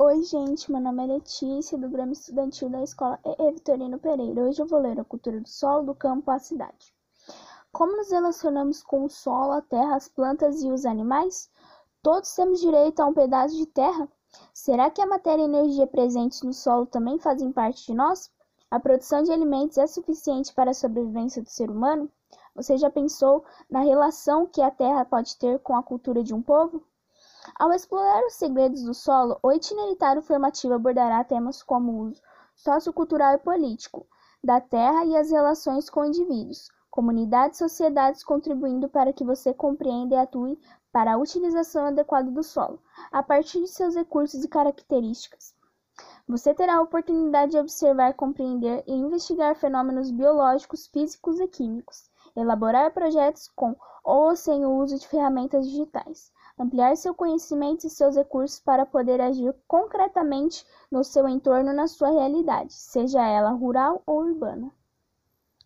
Oi, gente, meu nome é Letícia, do Grêmio Estudantil da Escola E. Vitorino Pereira. Hoje eu vou ler a cultura do solo, do campo à cidade. Como nos relacionamos com o solo, a terra, as plantas e os animais? Todos temos direito a um pedaço de terra? Será que a matéria e a energia presentes no solo também fazem parte de nós? A produção de alimentos é suficiente para a sobrevivência do ser humano? Você já pensou na relação que a terra pode ter com a cultura de um povo? Ao explorar os segredos do solo, o itinerário formativo abordará temas como o uso sociocultural e político da terra e as relações com indivíduos, comunidades e sociedades, contribuindo para que você compreenda e atue para a utilização adequada do solo, a partir de seus recursos e características. Você terá a oportunidade de observar, compreender e investigar fenômenos biológicos, físicos e químicos, elaborar projetos com ou sem o uso de ferramentas digitais ampliar seu conhecimento e seus recursos para poder agir concretamente no seu entorno na sua realidade, seja ela rural ou urbana.